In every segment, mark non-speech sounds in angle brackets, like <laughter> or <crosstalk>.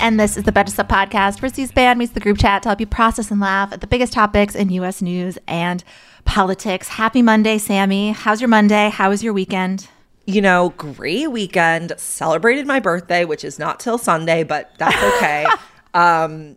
And this is the Betches Sup podcast where C SPAN meets the group chat to help you process and laugh at the biggest topics in U.S. news and politics. Happy Monday, Sami. How's your Monday? How was your weekend? You know, great weekend. Celebrated my birthday, which is not till Sunday, but that's okay. <laughs> um,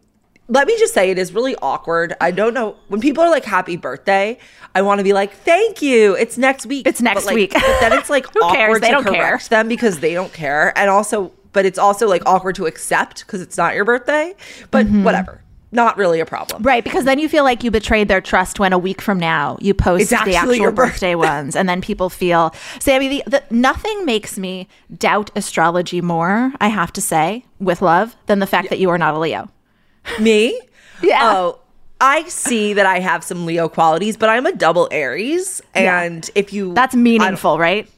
let me just say it is really awkward. I don't know when people are like happy birthday, I want to be like, "Thank you. It's next week." It's next but, like, week. but then it's like <laughs> awkward cares? They to don't care. correct them because they don't care. And also, but it's also like awkward to accept because it's not your birthday. But whatever. Not really a problem. Right, because then you feel like you betrayed their trust when a week from now you post It's the actual birthday ones, and then people feel. <laughs> Sami, the, the, nothing makes me doubt astrology more, I have to say, with love, than the fact that you are not a Leo. <laughs> Me? <laughs> Yeah. Oh, I see that I have some Leo qualities, but I'm a double Aries, and if you That's meaningful, right?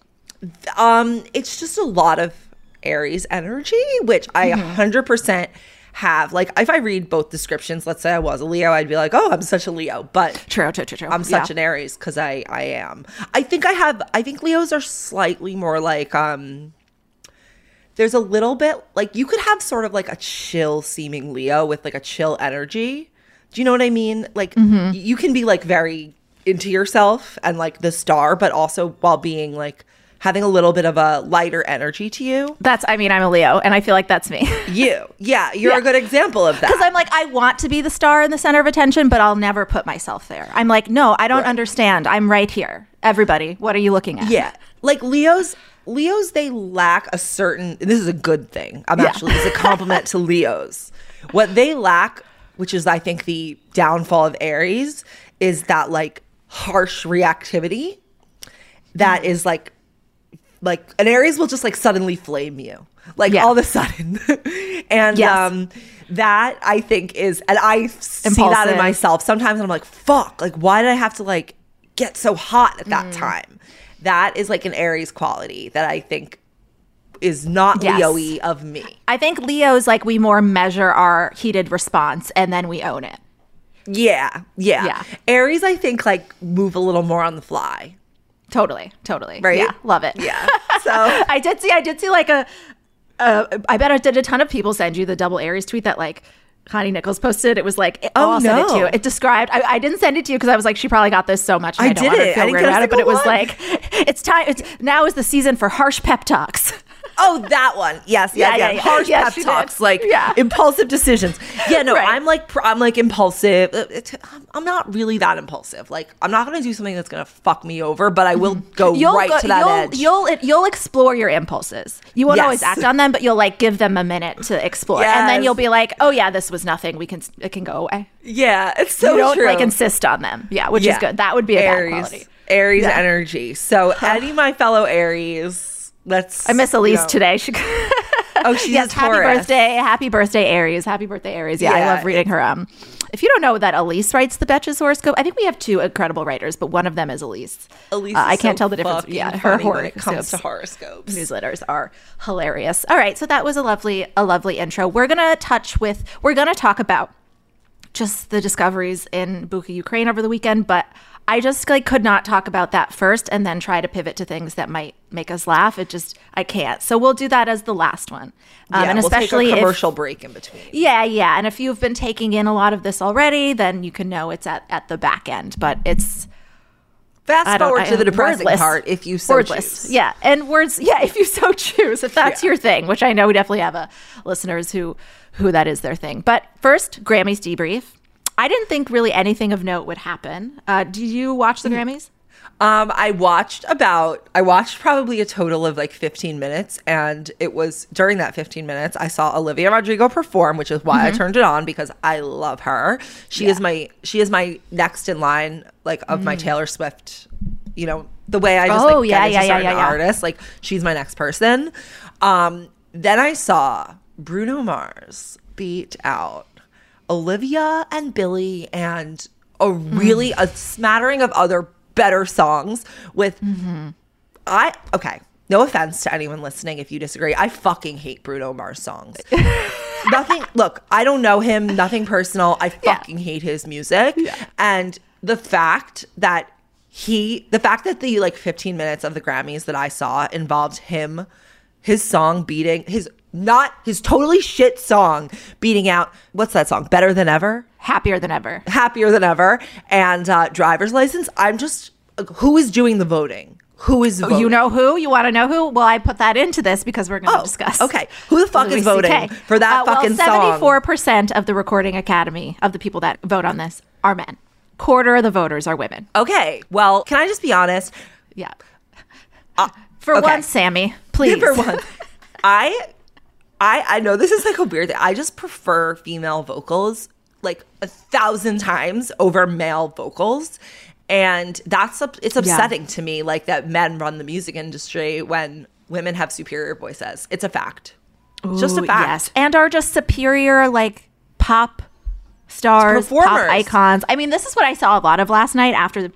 um it's just a lot of aries energy which i Mm-hmm. 100% have like if i read both descriptions let's say i was a leo i'd be like oh i'm such a leo but True, true, true, true. i'm such Yeah. an aries because i i am i think i have i think leos are slightly more like um there's a little bit like you could have sort of like a chill seeming leo with like a chill energy do you know what i mean like Mm-hmm. you can be like very into yourself and like the star but also while being like having a little bit of a lighter energy to you That's, I mean, I'm a Leo, and I feel like that's me. <laughs> you yeah you're Yeah. a good example of that Because I'm like, I want to be the star in the center of attention, but I'll never put myself there. I'm like, no, I don't understand. I'm right here. Everybody, what are you looking at? Yeah. Like Leos, Leos, they lack a certain, and this is a good thing. I'm Yeah. actually, it's a compliment to Leos. What they lack, which is, I think, the downfall of Aries, is that like harsh reactivity that mm. is like, like an Aries will just like suddenly flame you, like Yeah. all of a sudden. <laughs> and, Yes. um, that I think is, and I see that Impulsive. in myself sometimes. I'm like, fuck, like, why did I have to like get so hot at Mm. that time? That is like an Aries quality that I think is not Yes. Leo-y of me. I think Leo's like we more measure our heated response and then we own it. Yeah, yeah. Yeah. Aries, I think, like move a little more on the fly. Totally, totally. Right? Yeah, love it. Yeah. <laughs> So I did see. I did see like a. Uh, I bet it did a ton of people send you the double Aries tweet that like Connie Nichols posted. It was like, oh, Oh, I'll send it to no. you. It described. I, I didn't send it to you because I was like, she probably got this so much. I to didn't. feel I didn't about it, but it was like, <laughs> it's time. It's now is the season for harsh pep talks. Oh, that one. Yes, Yeah, yes, yeah, yeah. yeah. Harsh <laughs> pep she did. talks, like Yeah. impulsive decisions. Yeah, no, Right. I'm like, I'm like impulsive. Uh, I'm- not really that impulsive. Like, I'm not gonna do something that's gonna fuck me over, but I will go <laughs> right go- to that you'll, edge. You'll you'll explore your impulses. You won't Yes. always act on them, but you'll like give them a minute to explore, and then you'll be like, oh yeah, this was nothing. We can it can go away. yeah, it's so you don't true. like insist on them. Yeah, which Yeah. is good. That would be a Aries, bad quality. Aries Yeah. energy. So, <sighs> any my fellow Aries, let's. I miss you Elise know- today. <laughs> She, Oh, she's yes, a happy birthday, happy birthday, Aries. Happy birthday, Aries. Yeah, I love reading her. Um, if you don't know that Elise writes the Betches horoscope, I think we have two incredible writers, but one of them is Elise. Elise Uh, is I can't so tell the difference. Yeah, her funny it comes horoscopes to horoscopes. newsletters are hilarious. All right, so that was a lovely, a lovely intro. We're gonna touch with, we're gonna talk about just the discoveries in Bucha, Ukraine over the weekend, but I just like could not talk about that first and then try to pivot to things that might make us laugh. It just I can't. So we'll do that as the last one. Um, yeah, and we'll especially a if- commercial break in between. yeah, yeah. And if you've been taking in a lot of this already, then you can know it's at, at the back end. But it's Fast forward to the depressing wordless. part if you so wordless. choose. Yeah, and words. <laughs> Yeah, if you so choose, if that's Yeah. your thing, which I know we definitely have a listeners who who that is their thing. But first, Grammys debrief. I didn't think really anything of note would happen. Uh, did you watch the Mm-hmm. Grammys? Um, I watched about I watched probably a total of like 15 minutes, and it was during that 15 minutes I saw Olivia Rodrigo perform, which is why Mm-hmm. I turned it on because I love her. She is my she is my next in line like of my Taylor Swift. You know the way I just Mm. Oh, like, yeah, yeah, yeah, yeah, yeah. artists. Like she's my next person. Um, then I saw Bruno Mars beat out Olivia and Billie and a Mm. really a smattering of other better songs with Mm-hmm. I okay. No offense to anyone listening if you disagree. I fucking hate Bruno Mars songs. <laughs> nothing look, I don't know him, nothing personal. I fucking hate his music. And the fact that he the fact that the like 15 minutes of the Grammys that I saw involved him his song beating his not his totally shit song beating out what's that song? Better than ever? Happier than ever. happier than ever and uh, driver's license i'm just who is doing the voting who is voting? Oh, You know who? You want to know who? Well, I put that into this because we're going to Oh, discuss. okay. Who the fuck is voting CK. for that Uh, well, fucking song? Seventy-four percent of the Recording Academy of the people that vote on this are men. Quarter of the voters are women. okay well can i just be honest Yeah. For Uh, okay. once, Sami, <laughs> please. for one <laughs> i i i know this is like a weird thing. I just prefer female vocals like a thousand times over male vocals. And that's up it's upsetting to me like that men run the music industry when women have superior voices. It's a fact. It's just a fact. Yes, and are just superior like pop stars, pop icons. I mean, this is what I saw a lot of last night after the,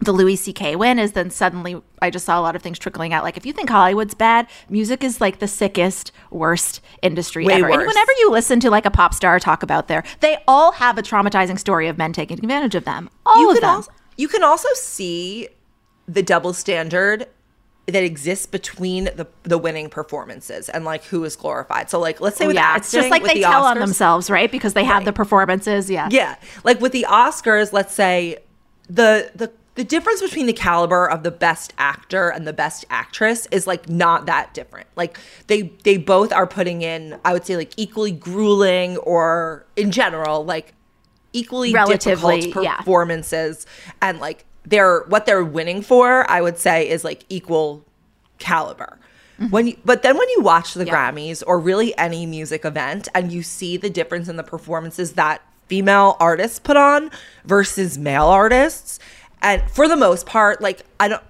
the Louis C.K. win. Is then suddenly I just saw a lot of things trickling out. Like if you think Hollywood's bad, music is like the sickest, worst industry Way ever. And whenever you listen to like a pop star talk about their, they all have a traumatizing story of men taking advantage of them. All you of can them. also you can also see the double standard that exists between the the winning performances and like who is glorified. So like let's say with Oh, yeah, it's just like they the tell on themselves, right? Because they have the performances. Yeah. Yeah, like with the Oscars, let's say the the the difference between the caliber of the best actor and the best actress is like not that different. Like they they both are putting in, I would say, like equally grueling or in general like equally Relatively, difficult yeah. performances and like they're what they're winning for. I would say is like equal caliber. Mm-hmm. When you, but then when you watch the Grammys or really any music event and you see the difference in the performances that female artists put on versus male artists, and for the most part, like I don't,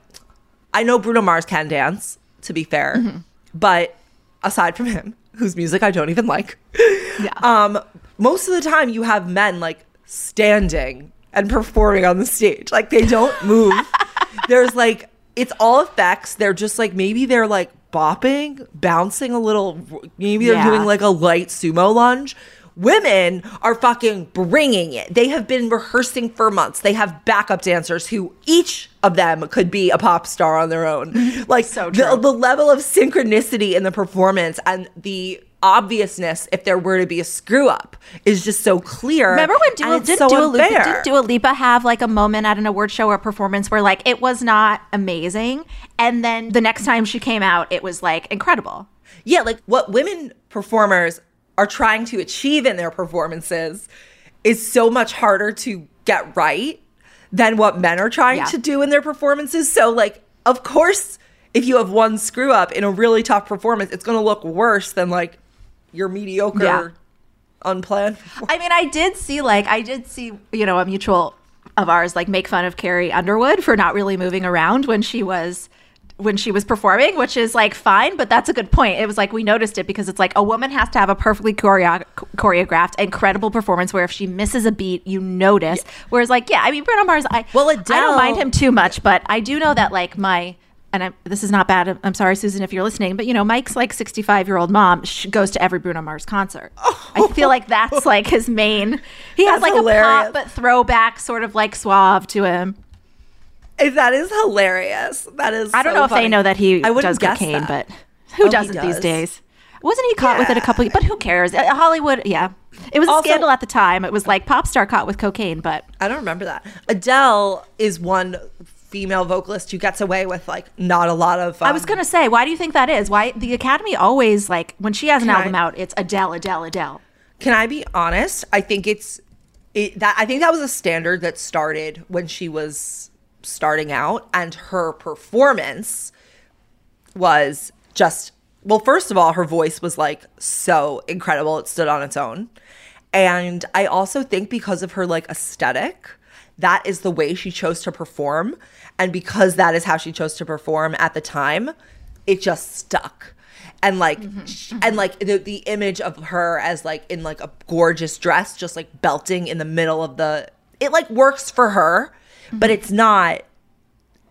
I know Bruno Mars can dance. To be fair, but aside from him, whose music I don't even like, <laughs> Yeah. um, most of the time you have men like standing and performing on the stage. Like they don't move. <laughs> There's like it's all effects. They're just like maybe they're like bopping, bouncing a little. Maybe they're Yeah. doing like a light sumo lunge. Women are fucking bringing it. They have been rehearsing for months. They have backup dancers who each of them could be a pop star on their own. <laughs> Like So the, true. the level of synchronicity in the performance and the obviousness if there were to be a screw up is just so clear. Remember when Dua, did, so Dua, Lipa, did Dua Lipa have like a moment at an award show or performance where like it was not amazing, and then the next time she came out, it was like incredible. Yeah, like what women performers are trying to achieve in their performances is so much harder to get right than what men are trying Yeah. to do in their performances. So, like, of course, if you have one screw up in a really tough performance, it's going to look worse than like your mediocre, Yeah. unplanned. <laughs> I mean, I did see like I did see you know a mutual of ours like make fun of Carrie Underwood for not really moving around when she was when she was performing, which is like fine, but that's a good point. It was like we noticed it because it's like a woman has to have a perfectly choreo- choreographed, incredible performance where if she misses a beat, you notice. Whereas, like, yeah, I mean, Bruno Mars, I Well, I don't mind him too much, but I do know that like my and I'm, this is not bad. I'm sorry, Susan, if you're listening, but you know, Mike's like 65 year old mom goes to every Bruno Mars concert. Oh. I feel like that's like his main. <laughs> He has like a pop but throwback, sort of like suave to him. That is hilarious. That is. I don't so know if funny. they know that he I does cocaine, that. but who Oh, doesn't these days? Wasn't he caught with it a couple? But who cares? Uh, Hollywood, yeah. It was a scandal at the time. It was like pop star caught with cocaine, but I don't remember that. Adele is one female vocalist who gets away with like not a lot of. I was um, gonna say, why do you think that is? Why the Academy always like when she has an Can I- album out, it's Adele, Adele, Adele. Can I be honest? I think it's it, that. I think that was a standard that started when she was starting out, and her performance was just well. First of all, her voice was like so incredible; it stood on its own. And I also think because of her like aesthetic, that is the way she chose to perform, and because that is how she chose to perform at the time, it just stuck and like mm-hmm. sh- and like the, the image of her as like in like a gorgeous dress just like belting in the middle of the it like works for her but mm-hmm. it's not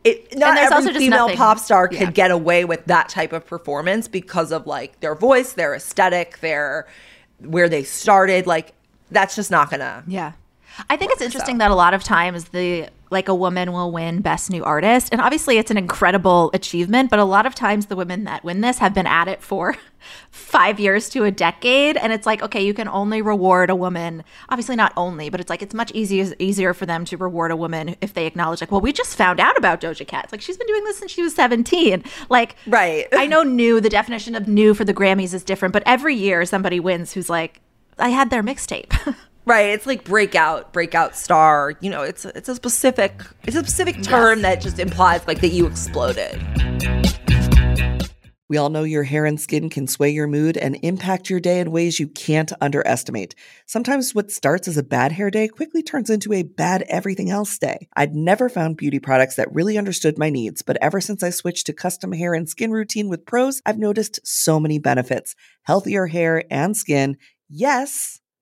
it not every also female nothing- pop star could yeah. get away with that type of performance because of like their voice their aesthetic their where they started like that's just not gonna Yeah. I think it's interesting that a lot of times the like a woman will win best new artist. And obviously it's an incredible achievement but a lot of times the women that win this have been at it for <laughs> 5 years to a decade. And it's like okay you can only reward a woman obviously not only but it's like it's much easier easier for them to reward a woman if they acknowledge like well we just found out about Doja Cat. It's like she's been doing this since she was 17 like Right. I know new the definition of new for the Grammys is different but every year somebody wins who's like I had their mixtape <laughs> Right, it's like breakout, breakout star. You know, it's it's a specific it's a specific term that just implies like that you exploded. We all know your hair and skin can sway your mood and impact your day in ways you can't underestimate. Sometimes what starts as a bad hair day quickly turns into a bad everything else day. I'd never found beauty products that really understood my needs, but ever since I switched to custom hair and skin routine with Prose, I've noticed so many benefits. Healthier hair and skin, yes,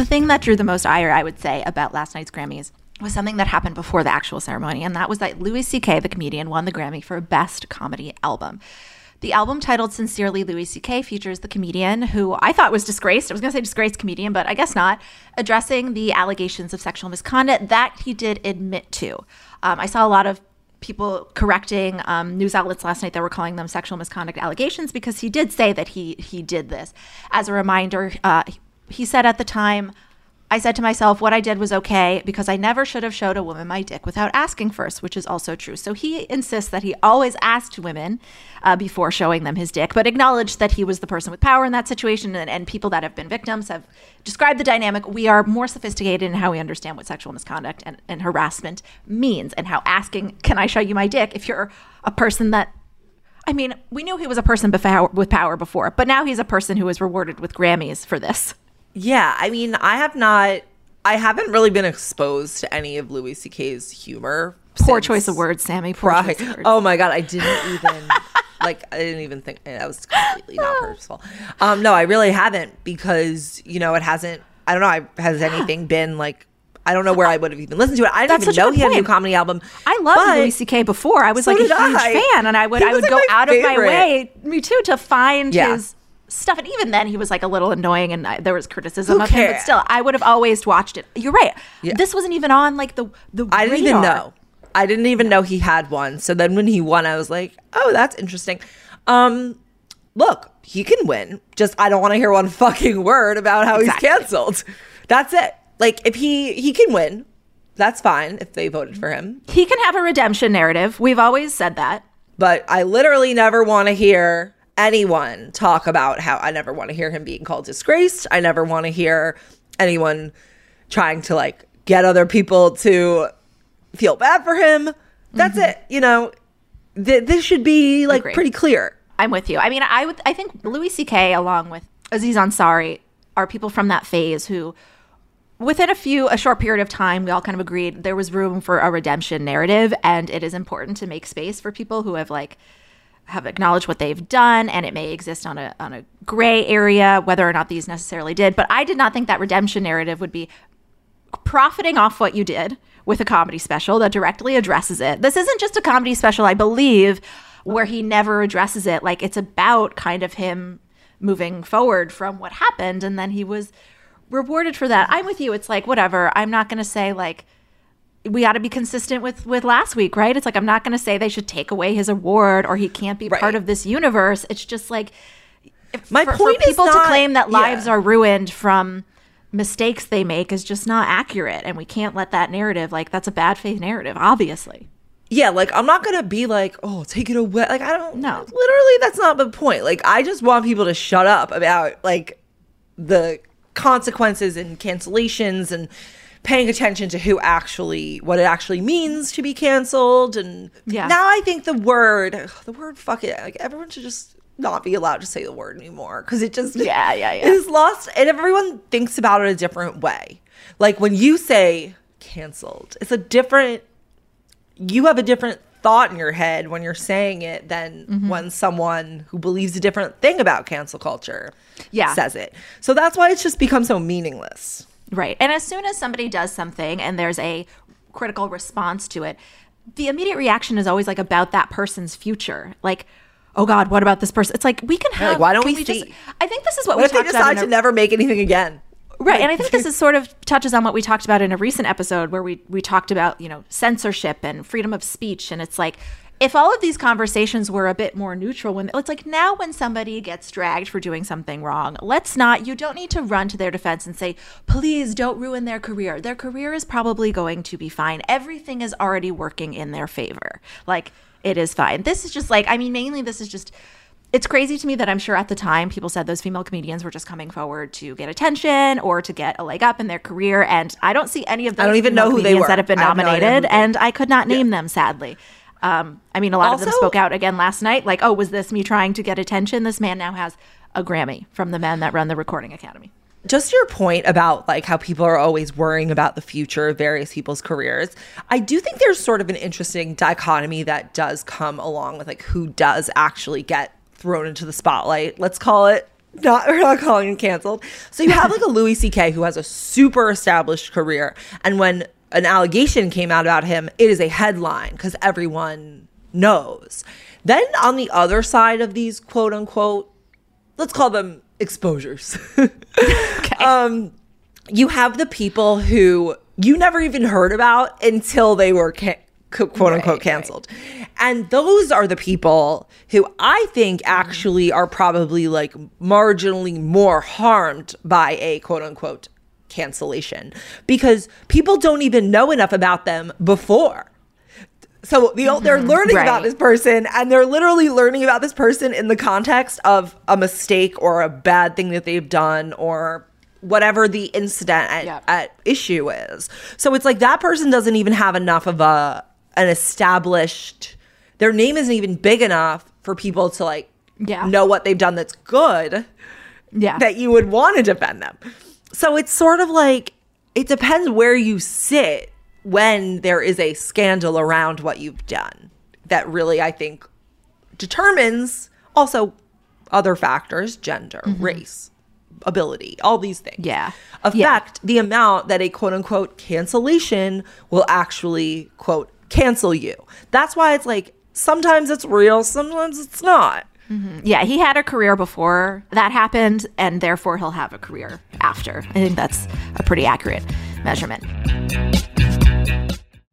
The thing that drew the most ire, I would say, about last night's Grammys was something that happened before the actual ceremony, and that was that Louis C.K., the comedian, won the Grammy for Best Comedy Album. The album titled Sincerely Louis C.K. features the comedian who I thought was disgraced. I was going to say disgraced comedian, but I guess not, addressing the allegations of sexual misconduct that he did admit to. Um, I saw a lot of people correcting um, news outlets last night that were calling them sexual misconduct allegations because he did say that he he did this. As a reminder, uh, he said at the time, I said to myself, what I did was okay because I never should have showed a woman my dick without asking first, which is also true. So he insists that he always asked women uh, before showing them his dick, but acknowledged that he was the person with power in that situation. And, and people that have been victims have described the dynamic. We are more sophisticated in how we understand what sexual misconduct and, and harassment means and how asking, Can I show you my dick? if you're a person that I mean, we knew he was a person with power before, but now he's a person who is rewarded with Grammys for this. Yeah, I mean, I have not I haven't really been exposed to any of Louis C.K.'s humor. Poor choice of words, Sami. Poor Pri- choice of words. <laughs> Oh my god, I didn't even <laughs> like I didn't even think that was completely not purposeful. Um no, I really haven't because, you know, it hasn't I don't know, I, has <gasps> anything been like I don't know where I would have even listened to it. I didn't That's even know he had a new comedy album. I loved Louis C.K. before. I was So like a huge I. fan, and I would I would like, go out of my way, me too, to find Yeah. his stuff. And even then, he was like a little annoying, and I, there was criticism Who of him. But still, I would have always watched it. You're right. Yeah. This wasn't even on like the the. I didn't even know. I didn't even know he had one. So then when he won, I was like, oh, that's interesting. Um, look, he can win. Just I don't want to hear one <laughs> fucking word about how Exactly. he's canceled. That's it. like if he he can win, that's fine if they voted for him. He can have a redemption narrative. We've always said that. But I literally never want to hear anyone talk about how I never want to hear him being called disgraced. I never want to hear anyone trying to like get other people to feel bad for him. That's Mm-hmm. it. You know, th- this should be like Agreed. pretty clear. I'm with you. I mean, I would. I think Louis C.K. along with Aziz Ansari are people from that phase who, within a few a short period of time, we all kind of agreed there was room for a redemption narrative, and it is important to make space for people who have like have acknowledged what they've done, and it may exist on a on a gray area whether or not these necessarily did. But I did not think that redemption narrative would be profiting off what you did with a comedy special that directly addresses it. This isn't just a comedy special, I believe, where he never addresses it. Like it's about kind of him moving forward from what happened and then he was rewarded for that. I'm with you. It's like whatever. I'm not going to say like we got to be consistent with with last week, right? It's like I'm not going to say they should take away his award or he can't be Right. part of this universe. It's just like if- My for, point for people not- to claim that lives yeah. are ruined from mistakes they make is just not accurate and we can't let that narrative like that's a bad faith narrative obviously Yeah, like I'm not gonna be like, oh, take it away. Like I don't. No. literally, that's not the point. Like I just want people to shut up about like the consequences and cancellations and paying attention to who actually what it actually means to be canceled. And Yeah. now I think the word, the word, fuck it. Like everyone should just not be allowed to say the word anymore because it just Yeah, yeah, <laughs> yeah. is lost and everyone thinks about it a different way. Like when you say canceled, it's a different you have a different thought in your head when you're saying it than Mm-hmm. when someone who believes a different thing about cancel culture Yeah. says it. So that's why it's just become so meaningless. Right. And as soon as somebody does something and there's a critical response to it the immediate reaction is always like about that person's future. Like oh god what about this person? It's like we can have like, why don't can we just i think this is what What we if they decide to a- never make anything again? Right, and I think this is sort of touches on what we talked about in a recent episode where we we talked about you know censorship and freedom of speech, and it's like if all of these conversations were a bit more neutral, when it's like now when somebody gets dragged for doing something wrong, let's not. You don't need to run to their defense and say, please don't ruin their career. Their career is probably going to be fine. Everything is already working in their favor. Like it is fine. This is just like I mean, mainly this is just it's crazy to me that I'm sure at the time people said those female comedians were just coming forward to get attention or to get a leg up in their career, and I don't see any of those. I don't even know who they were. that have been I have no nominated, and I could not name them sadly. Um, I mean, a lot of them spoke out again last night, like, "Oh, was this me trying to get attention?" This man now has a Grammy from the men that run the Recording Academy. just your point about like how people are always worrying about the future of various people's careers i do think there's sort of an interesting dichotomy that does come along with like who does actually get thrown into the spotlight let's call it not <laughs> we're not calling it canceled so you have like a louis ck who has a super established career and when an allegation came out about him it is a headline because everyone knows then on the other side of these quote unquote let's call them exposures. <laughs> Um, you have the people who you never even heard about until they were ca- quote unquote canceled. And those are the people who I think actually are probably like marginally more harmed by a quote unquote cancellation because people don't even know enough about them before. So the, they're mm-hmm. learning about this person and they're literally learning about this person in the context of a mistake or a bad thing that they've done or whatever the incident at, Yep. at issue is. So it's like that person doesn't even have enough of a an established their name isn't even big enough for people to like Yeah. know what they've done that's good Yeah, that you would want to defend them. So it's sort of like it depends where you sit when there is a scandal around what you've done that really I think determines also other factors, gender, mm-hmm. race, ability, all these things. Yeah. Affect the amount that a quote unquote cancellation will actually quote cancel you. That's why it's like sometimes it's real, sometimes it's not. Mm-hmm. yeah. He had a career before that happened, and therefore he'll have a career after. I think that's a pretty accurate measurement.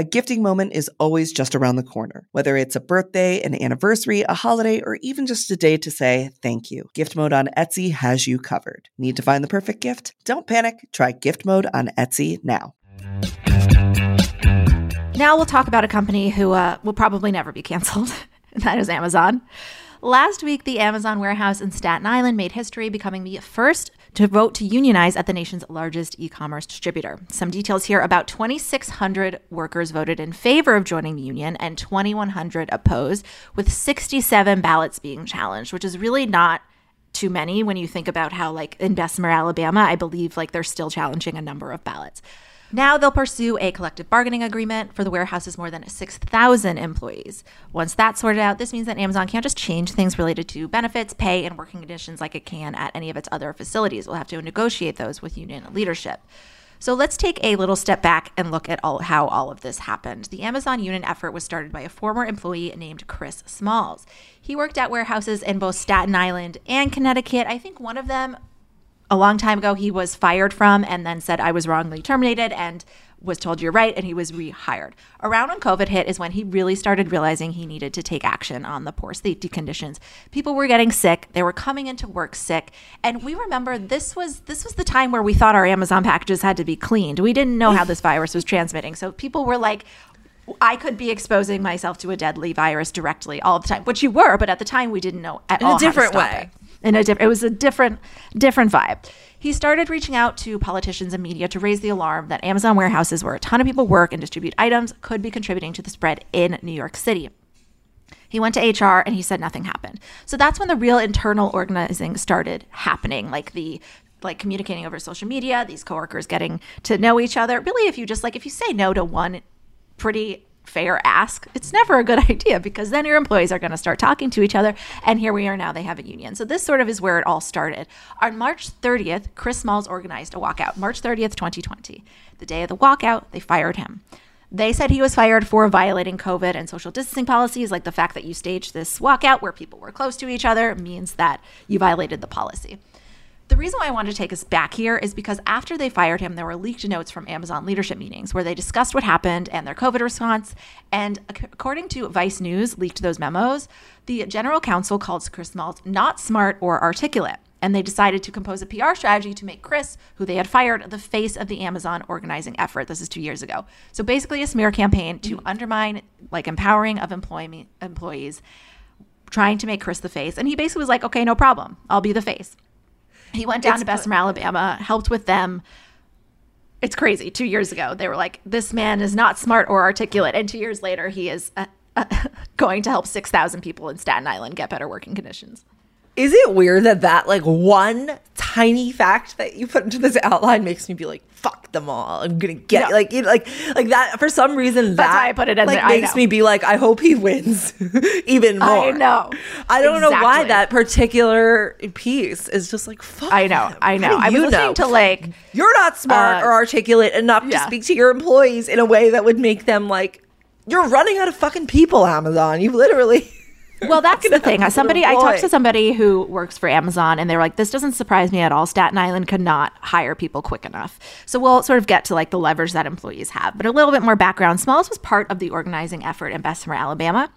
A gifting moment is always just around the corner, whether it's a birthday, an anniversary, a holiday, or even just a day to say thank you. Gift mode on Etsy has you covered. Need to find the perfect gift? Don't panic. Try gift mode on Etsy now. Now we'll talk about a company who uh, will probably never be canceled. <laughs> that is Amazon. Last week, the Amazon warehouse in Staten Island made history, becoming the first to vote to unionize at the nation's largest e commerce distributor. Some details here about 2,600 workers voted in favor of joining the union and 2,100 opposed, with 67 ballots being challenged, which is really not too many when you think about how, like, in Bessemer, Alabama, I believe like they're still challenging a number of ballots. Now they'll pursue a collective bargaining agreement for the warehouse's more than 6,000 employees. Once that's sorted out, this means that Amazon can't just change things related to benefits, pay, and working conditions like it can at any of its other facilities. We'll have to negotiate those with union leadership. So let's take a little step back and look at all, how all of this happened. The Amazon union effort was started by a former employee named Chris Smalls. He worked at warehouses in both Staten Island and Connecticut. I think one of them a long time ago he was fired from and then said I was wrongly terminated and was told you're right and he was rehired. Around when COVID hit is when he really started realizing he needed to take action on the poor safety conditions. People were getting sick, they were coming into work sick, and we remember this was this was the time where we thought our Amazon packages had to be cleaned. We didn't know how this virus was transmitting. So people were like I could be exposing myself to a deadly virus directly all the time, which you were, but at the time we didn't know at In all a how to different way. it in a different it was a different different vibe. He started reaching out to politicians and media to raise the alarm that amazon warehouses where a ton of people work and distribute items could be contributing to the spread in new york city. He went to hr and he said nothing happened. So that's when the real internal organizing started happening like the like communicating over social media these coworkers getting to know each other. Really if you just like if you say no to one pretty fair ask, it's never a good <laughs> idea because then your employees are going to start talking to each other. And here we are now, they have a union. So this sort of is where it all started. On March 30th, Chris Smalls organized a walkout, March 30th, 2020. The day of the walkout, they fired him. They said he was fired for violating COVID and social distancing policies, like the fact that you staged this walkout where people were close to each other means that you violated the policy. The reason why I wanted to take us back here is because after they fired him, there were leaked notes from Amazon leadership meetings where they discussed what happened and their COVID response. And ac- according to Vice News, leaked those memos, the general counsel called Chris Smalls not smart or articulate. And they decided to compose a PR strategy to make Chris, who they had fired, the face of the Amazon organizing effort. This is two years ago. So basically, a smear campaign to mm-hmm. undermine, like, empowering of employee, employees, trying to make Chris the face. And he basically was like, okay, no problem. I'll be the face. He went down to Bessemer, Alabama, helped with them. It's crazy. Two years ago, they were like, "This man is not smart or articulate," and two years later, he is uh, uh, <laughs> going to help six thousand people in Staten Island get better working conditions. Is it weird that that like one tiny fact that you put into this outline makes me be like, fuck them all. I'm gonna get No. like you know, like like that for some reason. That's that, why I put it in like, there. Makes me be like, I hope he wins <laughs> even more. I know. I don't know why that particular piece is just like fuck. I know. them. I know. I was you listening know? to like You're not smart uh, or articulate enough to speak to your employees in a way that would make them like. You're running out of fucking people, Amazon. You literally. Well, that's the <laughs> thing. Somebody I talked to somebody who works for Amazon, and they were like, "This doesn't surprise me at all. Staten Island could not hire people quick enough." So we'll sort of get to like the leverage that employees have, but a little bit more background. Smalls was part of the organizing effort in Bessemer, Alabama.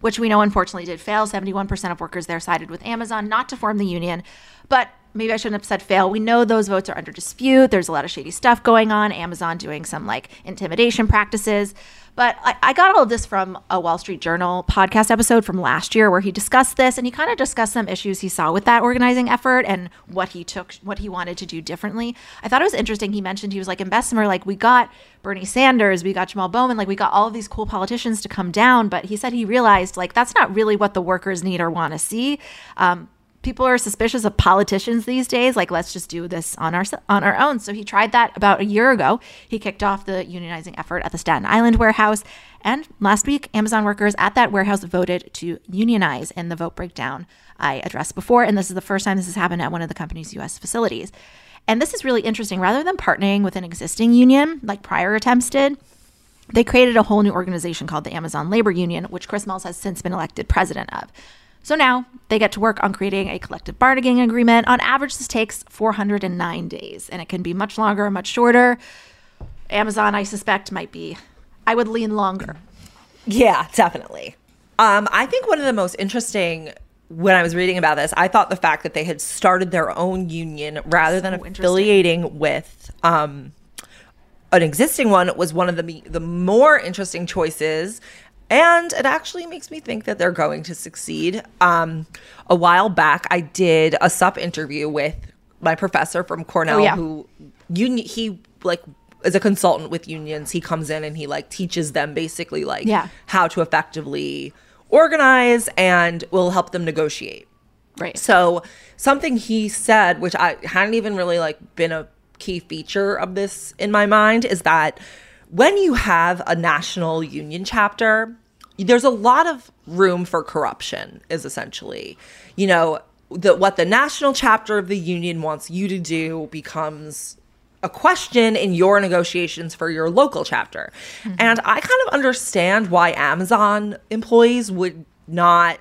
Which we know unfortunately did fail. 71% of workers there sided with Amazon not to form the union. But maybe I shouldn't have said fail. We know those votes are under dispute. There's a lot of shady stuff going on. Amazon doing some like intimidation practices. But I, I got all of this from a Wall Street Journal podcast episode from last year where he discussed this and he kind of discussed some issues he saw with that organizing effort and what he took, what he wanted to do differently. I thought it was interesting. He mentioned he was like in Bessemer, like we got Bernie Sanders, we got Jamal Bowman, like we got all of these cool politicians to come down. But he said he realized like that's not really what the workers need or want to see. Um, people are suspicious of politicians these days like let's just do this on our on our own. So he tried that about a year ago. He kicked off the unionizing effort at the Staten Island warehouse. And last week Amazon workers at that warehouse voted to unionize in the vote breakdown I addressed before. And this is the first time this has happened at one of the company's US facilities. And this is really interesting. Rather than partnering with an existing union like prior attempts did they created a whole new organization called the Amazon Labor Union, which Chris Smalls has since been elected president of. So now they get to work on creating a collective bargaining agreement. On average, this takes 409 days, and it can be much longer or much shorter. Amazon, I suspect, might be, I would lean longer. Yeah, definitely. Um, I think one of the most interesting when I was reading about this, I thought the fact that they had started their own union rather than affiliating with um, an existing one was one of the the more interesting choices and it actually makes me think that they're going to succeed. Um, a while back, I did a sup interview with my professor from Cornell, Oh, yeah. who uni- he like is a consultant with unions. He comes in and he like teaches them basically like Yeah. how to effectively organize and will help them negotiate. Right. So something he said, which I hadn't even really like been a key feature of this in my mind, is that when you have a national union chapter, there's a lot of room for corruption. Is essentially, you know, the, what the national chapter of the union wants you to do becomes a question in your negotiations for your local chapter. Mm-hmm. And I kind of understand why Amazon employees would not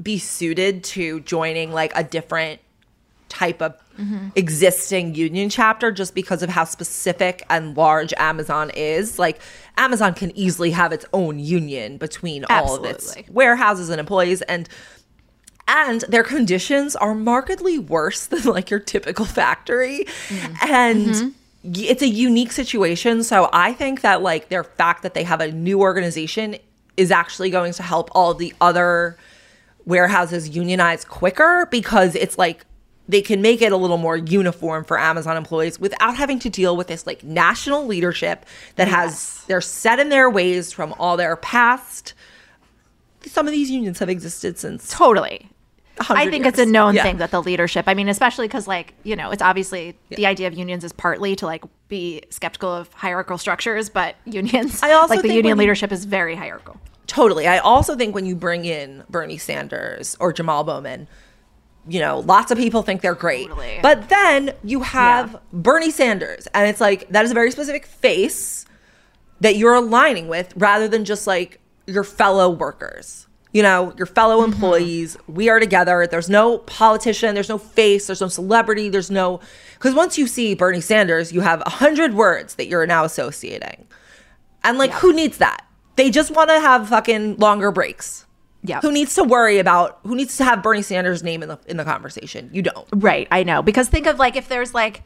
be suited to joining like a different type of Mm-hmm. existing union chapter just because of how specific and large Amazon is. Like Amazon can easily have its own union between all of its warehouses and employees and and their conditions are markedly worse than like your typical factory. Mm-hmm. And mm-hmm. y- it's a unique situation. So i think that like their fact that they have a new organization is actually going to help all the other warehouses unionize quicker because it's like they can make it a little more uniform for Amazon employees without having to deal with this like national leadership that has they're set in their ways from all their past. Some of these unions have existed since Totally. I 100 think it's a known Yeah. thing that the leadership, I mean, especially because, like, you know, it's obviously the idea of unions is partly to, like, be skeptical of hierarchical structures, but <laughs> unions, I also like, the union leadership is very hierarchical. Totally. I also think when you bring in Bernie Sanders or Jamal Bowman, you know, lots of people think they're great. Totally. But then you have Yeah. Bernie Sanders, and it's like that is a very specific face that you're aligning with rather than just like your fellow workers. You know, your fellow Mm-hmm. employees. We are together. There's no politician, there's no face, there's no celebrity, there's no because once you see Bernie Sanders, you have a hundred words that you're now associating. And like, who needs that? They just want to have fucking longer breaks. Yeah. Who needs to worry about who needs to have Bernie Sanders' name in the in the conversation? You don't. Right. I know. Because think of, like, if there's, like,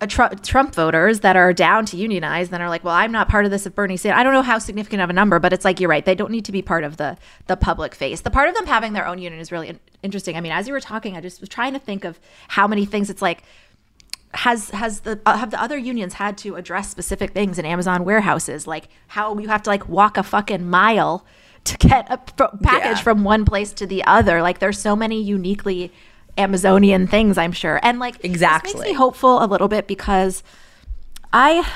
a Tru- Trump voters that are down to unionize, then are like, well, I'm not part of this if Bernie Sanders. I don't know how significant of a number, but it's like you're right. They don't need to be part of the the public face. The part of them having their own union is really in- interesting. I mean, as you were talking, I just was trying to think of how many things it's like. Has has the uh, have the other unions had to address specific things in Amazon warehouses, like how you have to like walk a fucking mile to get a pro- package Yeah. from one place to the other? Like, there's so many uniquely Amazonian things, I'm sure, and like this makes Exactly. me hopeful a little bit because I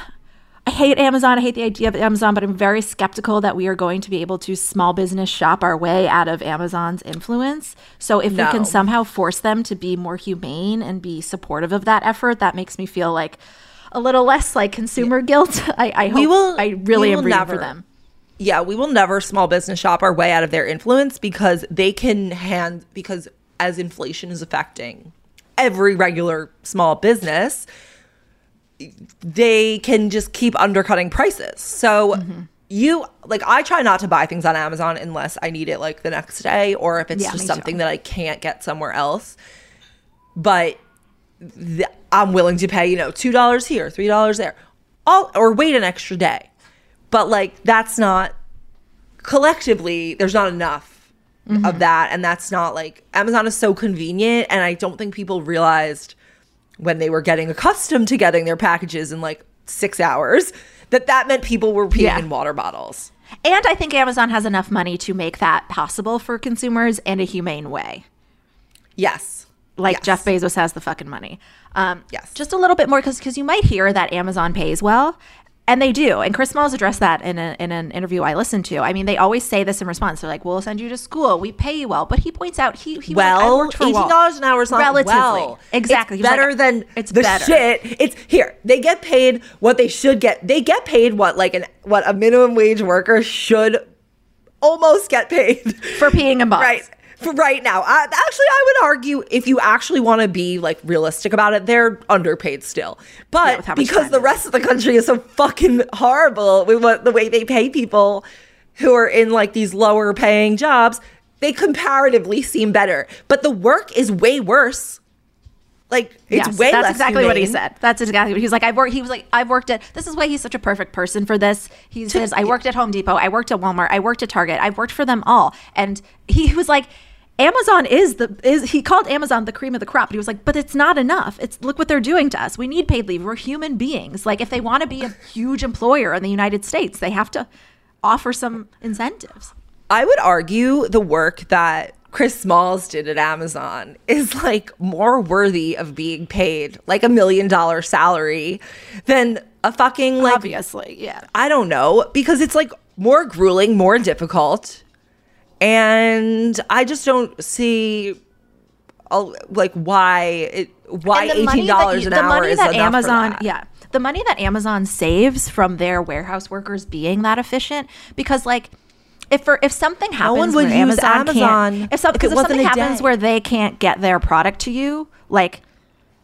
I hate Amazon. I hate the idea of Amazon, but I'm very skeptical that we are going to be able to small business shop our way out of Amazon's influence. So if we can somehow force them to be more humane and be supportive of that effort, that makes me feel like a little less like consumer guilt. <laughs> I, I hope, We will- I really am rooting never- for them. Yeah, we will never small business shop our way out of their influence because they can hand because as inflation is affecting every regular small business, they can just keep undercutting prices. So Mm-hmm. you like I try not to buy things on Amazon unless I need it like the next day or if it's Yeah, just me too. something that I can't get somewhere else. but th- I'm willing to pay, you know, two dollars here, three dollars there, all or wait an extra day. But like that's not collectively. There's not enough of that, and that's not like Amazon is so convenient, and I don't think people realized when they were getting accustomed to getting their packages in like six hours that that meant people were peeing Yeah. in water bottles. And I think Amazon has enough money to make that possible for consumers in a humane way. Yes. Like Yes. Jeff Bezos has the fucking money. Um, Yes. Just a little bit more because you might hear that Amazon pays well. And they do. And Chris Smalls addressed that in, a, in an interview I listened to. I mean, they always say this in response. They're like, we'll send you to school. We pay you well. But he points out, he, he like, well, worked for eighteen Wal- dollars an hour is not Relatively. well. Exactly. It's He's like, better than it's the better. shit. It's here. They get paid what they should get. They get paid what like an what a minimum wage worker should almost get paid For peeing in bottles. <laughs> right right now. I, actually, I would argue if you actually want to be like realistic about it, they're underpaid still. But much because the it rest of the country is so fucking horrible with what the way they pay people who are in like these lower paying jobs, they comparatively seem better. But the work is way worse. Like it's Yes, way that's less exactly what he said. That's exactly what he was like. I've worked. He was like, I've worked at. This is why he's such a perfect person for this. He says, I worked at Home Depot. I worked at Walmart. I worked at Target. I've worked for them all. And he <laughs> was like, Amazon is the is. He called Amazon the cream of the crop. But he was like, but it's not enough. It's look what they're doing to us. We need paid leave. We're human beings. Like if they want to be a huge employer in the United States, they have to offer some incentives. I would argue the work that Chris Smalls did at Amazon is like more worthy of being paid like a million dollar salary than a fucking like Obviously, yeah. I don't know because it's like more grueling, more difficult, and I just don't see like why it why And the money eighteen dollars an the hour money is that Amazon, that. yeah, the money that Amazon saves from their warehouse workers being that efficient, because like. If for if something happens would where use Amazon, Amazon can't, if, some, if if something happens day. where they can't get their product to you, like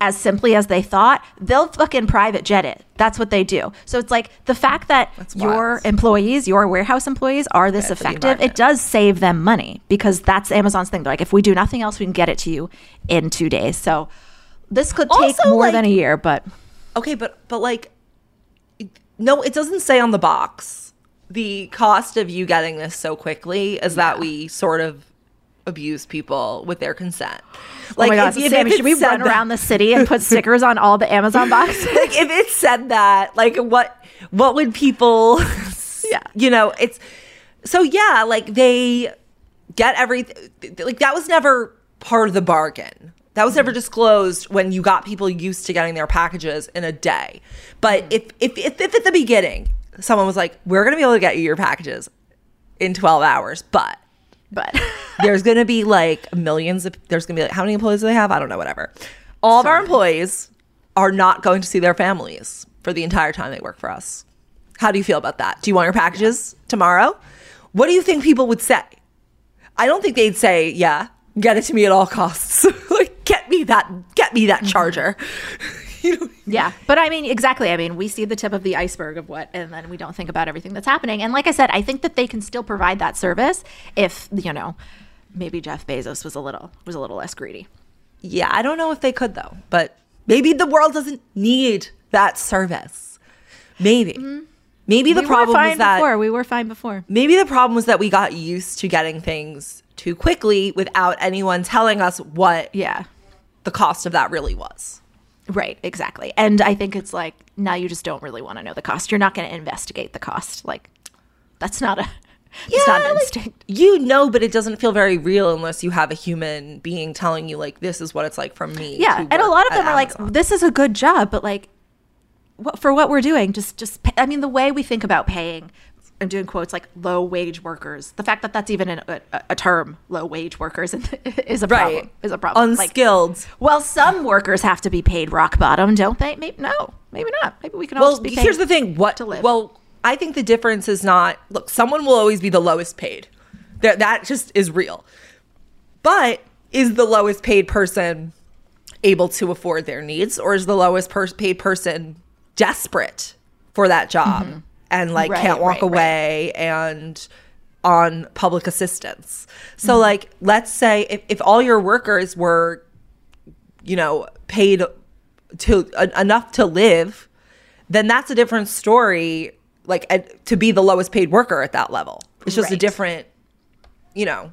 as simply as they thought, they'll fucking private jet it. That's what they do. So it's like the fact that your employees, your warehouse employees, are this Bad effective, it does save them money because that's Amazon's thing. They're like, if we do nothing else, we can get it to you in two days. So this could take Also, more like- than a year, but Okay, but but like no, it doesn't say on the box. The cost of you getting this so quickly is that we sort of abuse people with their consent. Like, oh my God, if- if Sami, should we run that- around the city and put <laughs> stickers on all the Amazon <laughs> boxes? like if it said that, like what what would people Yeah. <laughs> you know, it's so yeah, like they get everything like that was never part of the bargain. That was never mm-hmm. disclosed when you got people used to getting their packages in a day. But mm-hmm. if if if, if at the beginning someone was like, "We're going to be able to get you your packages in 12 hours, but but <laughs> there's going to be like millions of there's going to be like how many employees do they have? I don't know, whatever. All of our employees are not going to see their families for the entire time they work for us. How do you feel about that? Do you want your packages tomorrow? What do you think people would say? I don't think they'd say, "Yeah, get it to me at all costs." <laughs> like get me that get me that <laughs> charger. You <laughs> know, yeah, but I mean, exactly. I mean, we see the tip of the iceberg of what, and then we don't think about everything that's happening. And like I said, I think that they can still provide that service if you know, maybe Jeff Bezos was a little was a little less greedy. Yeah, I don't know if they could though, but maybe the world doesn't need that service. Maybe. Mm-hmm. Maybe the we problem was that before. We were fine before. maybe the problem was that we got used to getting things too quickly without anyone telling us what Yeah. the cost of that really was. Right, exactly. And I think it's like now you just don't really want to know the cost. You're not going to investigate the cost. Like that's not a <laughs> it's not an like, instinct. you know, but it doesn't feel very real unless you have a human being telling you like this is what it's like for me. Yeah, and a lot of them are like this is a good job, but like what, for what we're doing, just just pay, I mean the way we think about paying I'm doing quotes like low wage workers. The fact that that's even an, a, a term, low wage workers, <laughs> is a problem. right Is a problem. Like, unskilled. well, some workers have to be paid rock bottom, don't they? Maybe no, maybe not. Maybe we can all well, just be paid. here's the thing. What? to live. Well, I think the difference is not. Look, someone will always be the lowest paid. That that just is real. But is the lowest paid person able to afford their needs, or is the lowest per- paid person desperate for that job mm-hmm. And like. Right, can't walk right, right. away and on public assistance? So, Mm-hmm. like, let's say if, if all your workers were you know, paid to uh, enough to live, then that's a different story. Like uh, to be the lowest paid worker at that level, it's just a different, you know.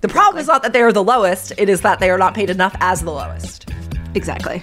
The problem is not that they are the lowest; it is that they are not paid enough as the lowest. Exactly.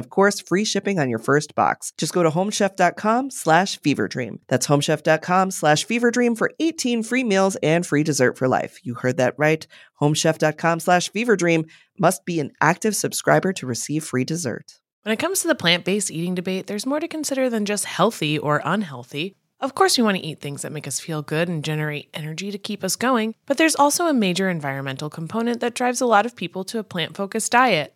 of course free shipping on your first box. Just go to homechef.com slash feverdream. That's homechef.com slash feverdream for 18 free meals and free dessert for life. You heard that right. Homechef.com slash feverdream must be an active subscriber to receive free dessert. When it comes to the plant based eating debate, there's more to consider than just healthy or unhealthy. Of course, we want to eat things that make us feel good and generate energy to keep us going, but there's also a major environmental component that drives a lot of people to a plant focused diet.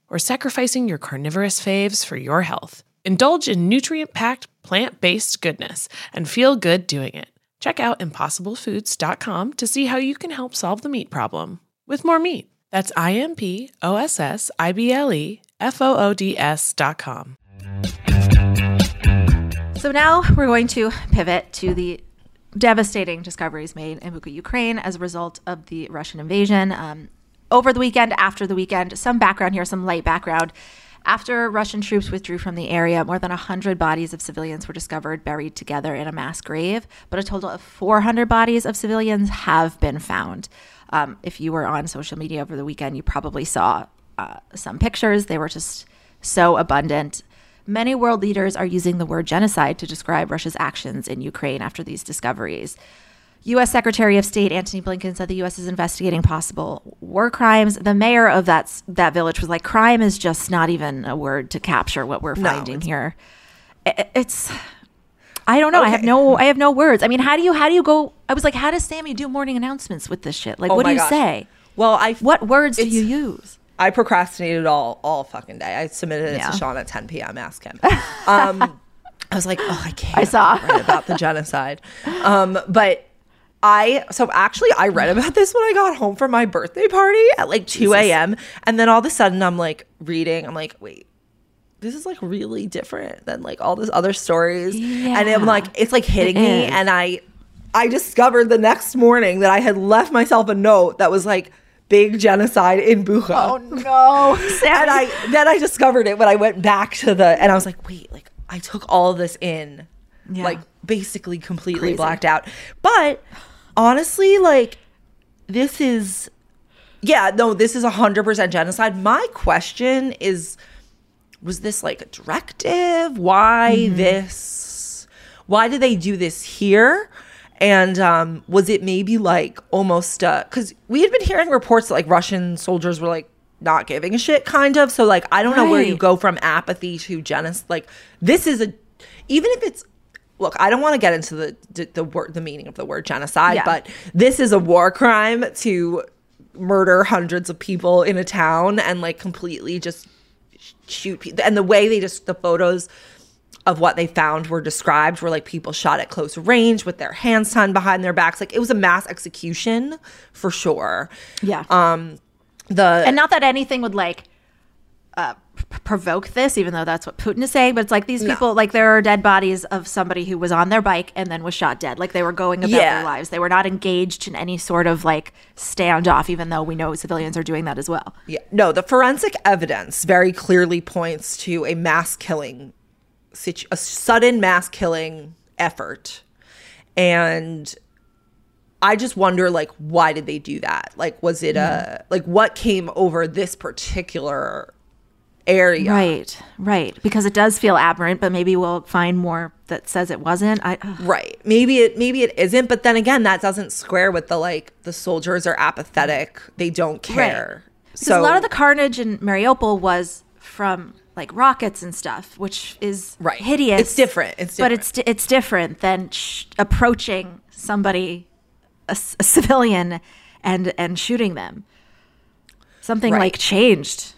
or sacrificing your carnivorous faves for your health. Indulge in nutrient packed, plant based goodness and feel good doing it. Check out impossiblefoods.com to see how you can help solve the meat problem with more meat. That's I M P O S S I B L E F O O D S dot com. So now we're going to pivot to the devastating discoveries made in Bucha, Ukraine as a result of the Russian invasion. Um, over the weekend, after the weekend, some background here, some light background. After Russian troops withdrew from the area, more than 100 bodies of civilians were discovered buried together in a mass grave, but a total of 400 bodies of civilians have been found. Um, if you were on social media over the weekend, you probably saw uh, some pictures. They were just so abundant. Many world leaders are using the word genocide to describe Russia's actions in Ukraine after these discoveries. U.S. Secretary of State Antony Blinken said the U.S. is investigating possible war crimes. The mayor of that that village was like, "Crime is just not even a word to capture what we're finding here." I- It's, I don't know. I have no, I have no words. I mean, how do you, how do you go? I was like, how does Sami do morning announcements with this shit? Like, Oh what do you gosh. say? Well, I What words do you use? I procrastinated all all fucking day. I submitted it Yeah. to Sean at 10 p.m. Ask him. <laughs> Um, I was like, oh, I can't. I saw. about the genocide. Um, but I so actually I read about this when I got home from my birthday party at like 2 a.m. And then all of a sudden I'm like reading. I'm like, wait. This is like really different than like all these other stories, and I'm like, it's like hitting It me, is. and I, I discovered the next morning that I had left myself a note that was like big genocide in Bucha. Oh no, <laughs> and I then I discovered it when I went back to the and I was like, wait, like I took all of this in, Yeah. like basically completely Crazy. blacked out. But honestly, like this is, yeah, no, this is a hundred percent genocide. My question is, was this like a directive? Why Mm-hmm. this? Why did they do this here? And um, was it maybe like almost because we had been hearing reports that like Russian soldiers were like not giving a shit, kind of. So like I don't know where you go from apathy to genocide. Like this is a even if it's look, I don't want to get into the the, the word the meaning of the word genocide, Yeah. but this is a war crime to murder hundreds of people in a town and like completely just shoot people. And the way they just the photos of what they found were described were like people shot at close range with their hands tied behind their backs. Like it was a mass execution for sure. yeah, Um the and not that anything would like uh, provoke this, even though that's what Putin is saying. But it's like these people, like there are dead bodies of somebody who was on their bike and then was shot dead. Like they were going about Yeah. their lives. They were not engaged in any sort of like standoff, even though we know civilians are doing that as well. Yeah. No, the forensic evidence very clearly points to a mass killing, situ- a sudden mass killing effort. And I just wonder, like, why did they do that? Like, was it a, like, what came over this particular area? Right, right. Because it does feel aberrant, but maybe we'll find more that says it wasn't. I, ugh. Right. Maybe it maybe it isn't, but then again, that doesn't square with the like the soldiers are apathetic. They don't care. Because a lot of the carnage in Mariupol was from like rockets and stuff, which is Right. hideous. It's different. It's different. but it's it's different than sh- approaching somebody, a civilian, and and shooting them. Something Right. like changed.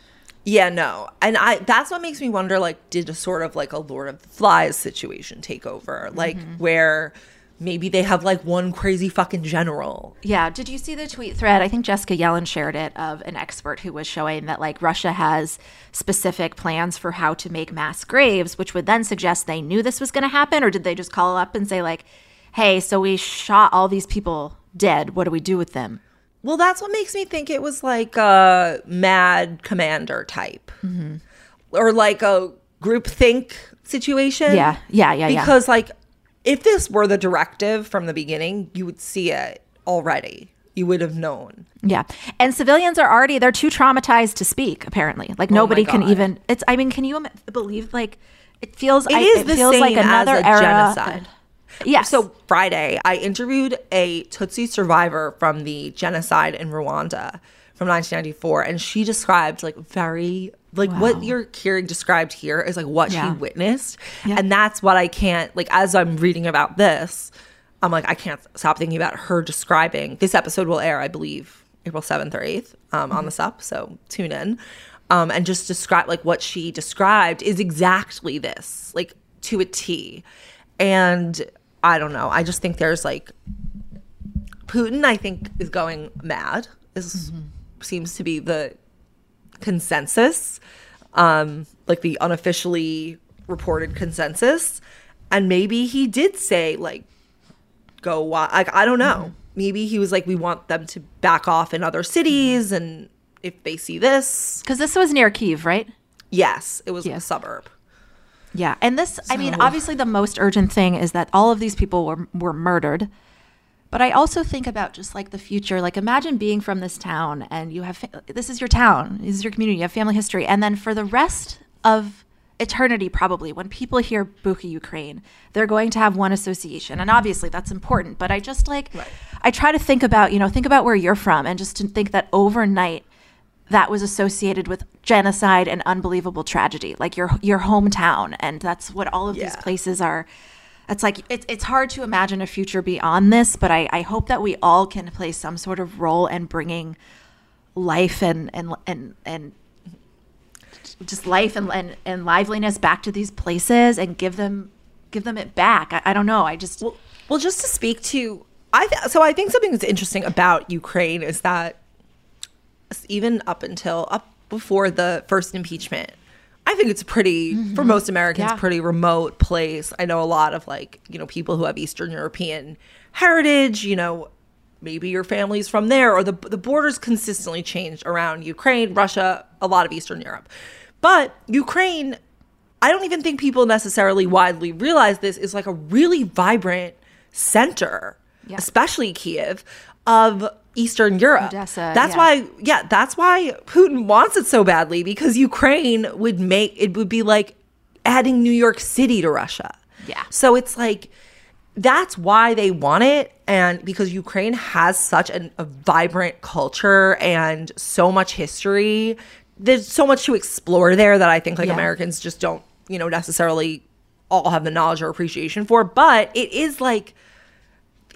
Yeah, no. And I that's what makes me wonder like did a sort of like a Lord of the Flies situation take over? Like mm-hmm. where maybe they have like one crazy fucking general. Yeah. Did you see the tweet thread? I think Jessica Yellin shared it of an expert who was showing that like Russia has specific plans for how to make mass graves, which would then suggest they knew this was going to happen, or did they just call up and say like, "Hey, so we shot all these people dead. What do we do with them?" Well, that's what makes me think it was like a mad commander type. Mm-hmm. Or like a group think situation. Yeah. Yeah. Yeah. yeah. Because like if this were the directive from the beginning, you would see it already. You would have known. Yeah. And civilians are already they're too traumatized to speak apparently. Like oh nobody can Oh God. even it's I mean, can you believe like it feels It I, is it the feels same like another era. genocide. Yes. So Friday, I interviewed a Tutsi survivor from the genocide in Rwanda from 1994, and she described like very like what you're hearing described here is like what Yeah. she witnessed, and that's what I can't like as I'm reading about this, I'm like I can't stop thinking about her describing. This episode will air, I believe, April 7th or 8th um, on the SUP, so tune in. Um, and just describe like what she described is exactly this, like to a T. And I don't know. I just think there's like Putin. I think is going mad. Is mm-hmm. seems to be the consensus, um, like the unofficially reported consensus. And maybe he did say like, "Go Like I don't know. Mm-hmm. Maybe he was like, "We want them to back off in other cities, mm-hmm. and if they see this, Cuz this was near Kiev, right? yes, it was a suburb." Yeah. And this I mean, obviously the most urgent thing is that all of these people were were murdered. But I also think about just like the future. Like imagine being from this town and you have this is your town, this is your community, you have family history, and then for the rest of eternity probably when people hear Bucha Ukraine, they're going to have one association. And obviously that's important, but I just like I try to think about, you know, think about where you're from and just to think that overnight that was associated with genocide and unbelievable tragedy, like your your hometown, and that's what all of these places are. It's like it's it's hard to imagine a future beyond this, but I, I hope that we all can play some sort of role in bringing life and and and and just life and and, and liveliness back to these places and give them give them it back. I, I don't know. I just Well, well, just to speak to, I th- so I think something that's interesting about Ukraine is that even up until up before the first impeachment, I think it's a pretty for mm-hmm. most Americans Yeah. pretty remote place. I know a lot of like you know people who have Eastern European heritage. You know, maybe your family's from there, or the the borders consistently changed around Ukraine, Russia, a lot of Eastern Europe, but Ukraine I don't even think people necessarily widely realize this is like a really vibrant center, Yeah. especially Kiev, of Eastern Europe. Odessa, that's yeah. why, yeah, that's why Putin wants it so badly because Ukraine would make it would be like adding New York City to Russia. Yeah. So it's like that's why they want it and because Ukraine has such an, a vibrant culture and so much history there's so much to explore there that I think like Yeah. Americans just don't you know necessarily all have the knowledge or appreciation for but it is like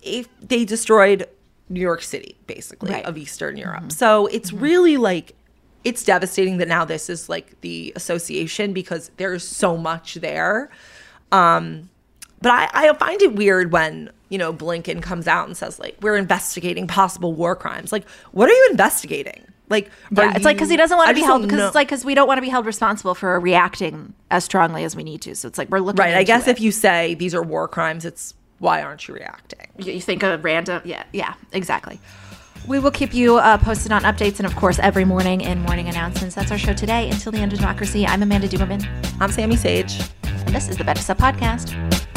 if they destroyed New York City basically Right. of Eastern Europe so it's really like it's devastating that now this is like the association because there's so much there um but I, I find it weird when you know blinken comes out and says like we're investigating possible war crimes like what are you investigating Like, Yeah, it's like because he doesn't want to be held because it's like because we don't want to be held responsible for reacting as strongly as we need to. So it's like we're looking right. I guess it. if you say these are war crimes, it's why aren't you reacting? you you think a random yeah yeah exactly. We will keep you uh, posted on updates and of course every morning in morning announcements. That's our show today. Until the end of democracy i'm amanda duberman. I'm Sami Sage. and this is the betches Sup podcast